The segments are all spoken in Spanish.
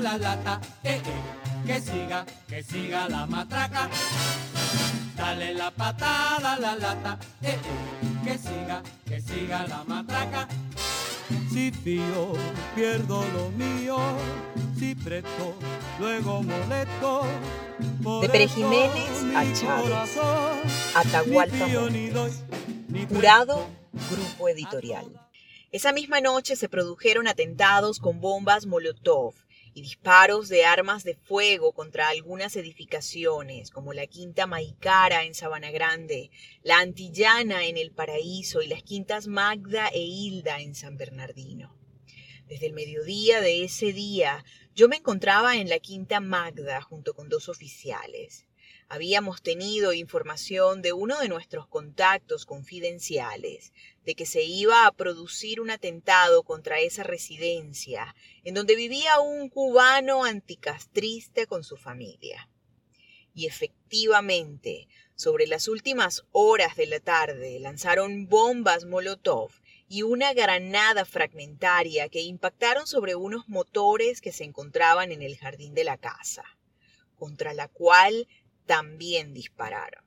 la lata, eh, eh, que siga, que siga la matraca. Dale la patada a la lata, eh, eh, que siga, que siga la matraca. Si fío, pierdo lo mío, si presto, luego molesto. De Pérez Jiménez a Chávez, Atahualpa Montes. Jurado, Grupo Editorial. Esa misma noche se produjeron atentados con bombas Molotov y disparos de armas de fuego contra algunas edificaciones, como la Quinta Maicara en Sabana Grande, la Antillana en El Paraíso y las quintas Magda e Hilda en San Bernardino. Desde el mediodía de ese día, yo me encontraba en la Quinta Magda junto con dos oficiales. Habíamos tenido información de uno de nuestros contactos confidenciales de que se iba a producir un atentado contra esa residencia en donde vivía un cubano anticastrista con su familia. Y efectivamente, sobre las últimas horas de la tarde lanzaron bombas Molotov y una granada fragmentaria que impactaron sobre unos motores que se encontraban en el jardín de la casa, contra la cual también dispararon.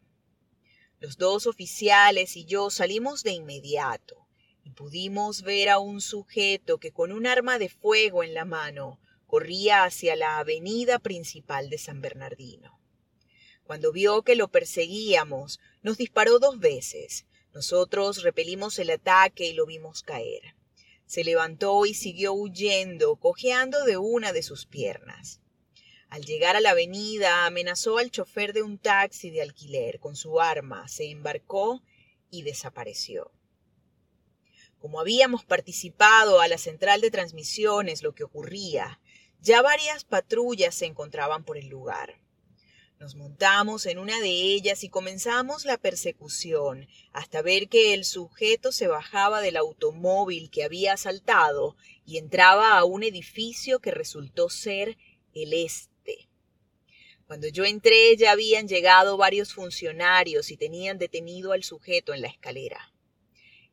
Los dos oficiales y yo salimos de inmediato y pudimos ver a un sujeto que con un arma de fuego en la mano corría hacia la avenida principal de San Bernardino. Cuando vio que lo perseguíamos, nos disparó dos veces. Nosotros repelimos el ataque y lo vimos caer. Se levantó y siguió huyendo, cojeando de una de sus piernas. Al llegar a la avenida, amenazó al chofer de un taxi de alquiler con su arma, se embarcó y desapareció. Como habíamos participado a la central de transmisiones lo que ocurría, ya varias patrullas se encontraban por el lugar. Nos montamos en una de ellas y comenzamos la persecución hasta ver que el sujeto se bajaba del automóvil que había asaltado y entraba a un edificio que resultó ser el este cuando yo entré ya habían llegado varios funcionarios y tenían detenido al sujeto en la escalera.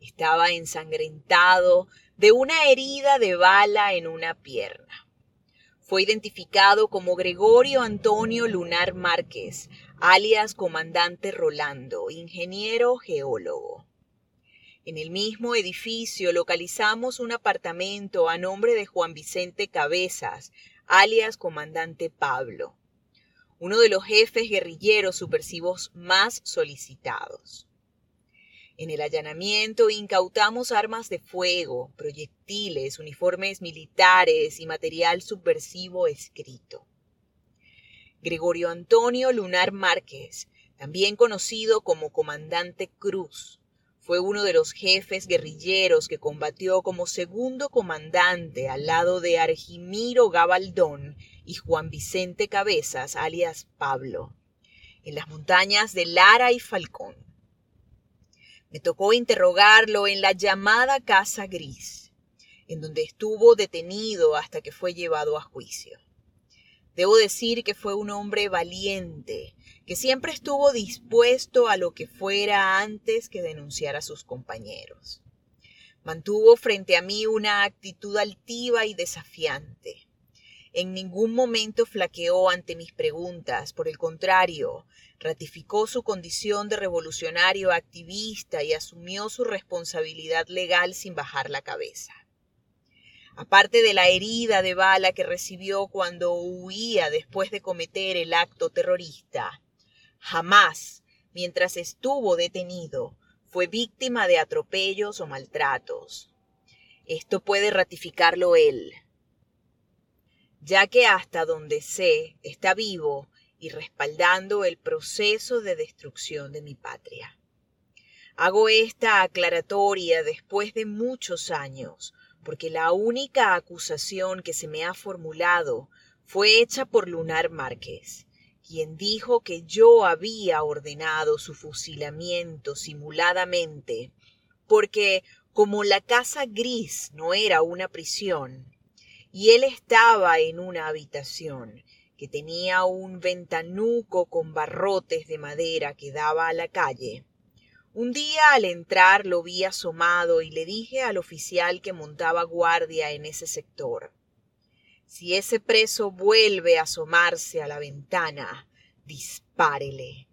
Estaba ensangrentado de una herida de bala en una pierna. Fue identificado como Gregorio Antonio Lunar Márquez, alias Comandante Rolando, ingeniero geólogo. En el mismo edificio localizamos un apartamento a nombre de Juan Vicente Cabezas, alias Comandante Pablo uno de los jefes guerrilleros subversivos más solicitados. En el allanamiento incautamos armas de fuego, proyectiles, uniformes militares y material subversivo escrito. Gregorio Antonio Lunar Márquez, también conocido como Comandante Cruz, fue uno de los jefes guerrilleros que combatió como segundo comandante al lado de Argimiro Gabaldón y Juan Vicente Cabezas, alias Pablo, en las montañas de Lara y Falcón. Me tocó interrogarlo en la llamada Casa Gris, en donde estuvo detenido hasta que fue llevado a juicio. Debo decir que fue un hombre valiente, siempre estuvo dispuesto a lo que fuera antes que denunciar a sus compañeros. Mantuvo frente a mí una actitud altiva y desafiante. En ningún momento flaqueó ante mis preguntas, por el contrario, ratificó su condición de revolucionario activista y asumió su responsabilidad legal sin bajar la cabeza. Aparte de la herida de bala que recibió cuando huía después de cometer el acto terrorista, jamás, mientras estuvo detenido, fue víctima de atropellos o maltratos. Esto puede ratificarlo él ya que hasta donde sé está vivo y respaldando el proceso de destrucción de mi patria. Hago esta aclaratoria después de muchos años, porque la única acusación que se me ha formulado fue hecha por Lunar Márquez, quien dijo que yo había ordenado su fusilamiento simuladamente, porque como la casa gris no era una prisión, y él estaba en una habitación que tenía un ventanuco con barrotes de madera que daba a la calle. Un día al entrar lo vi asomado y le dije al oficial que montaba guardia en ese sector, Si ese preso vuelve a asomarse a la ventana, dispárele.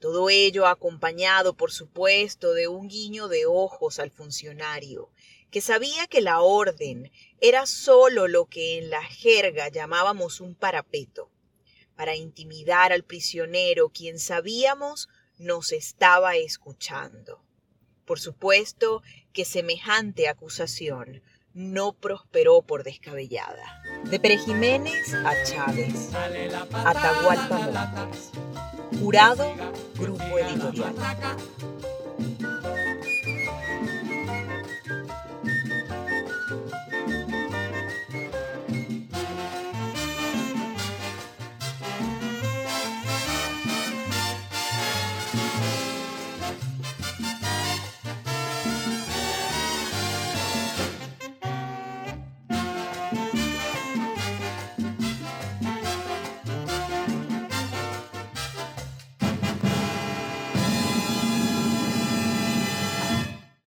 Todo ello acompañado, por supuesto, de un guiño de ojos al funcionario, que sabía que la orden era sólo lo que en la jerga llamábamos un parapeto, para intimidar al prisionero, quien sabíamos nos estaba escuchando. Por supuesto que semejante acusación no prosperó por descabellada. De Pere Jiménez a Chávez, Atahualpa Montes. Jurado, Grupo Editorial.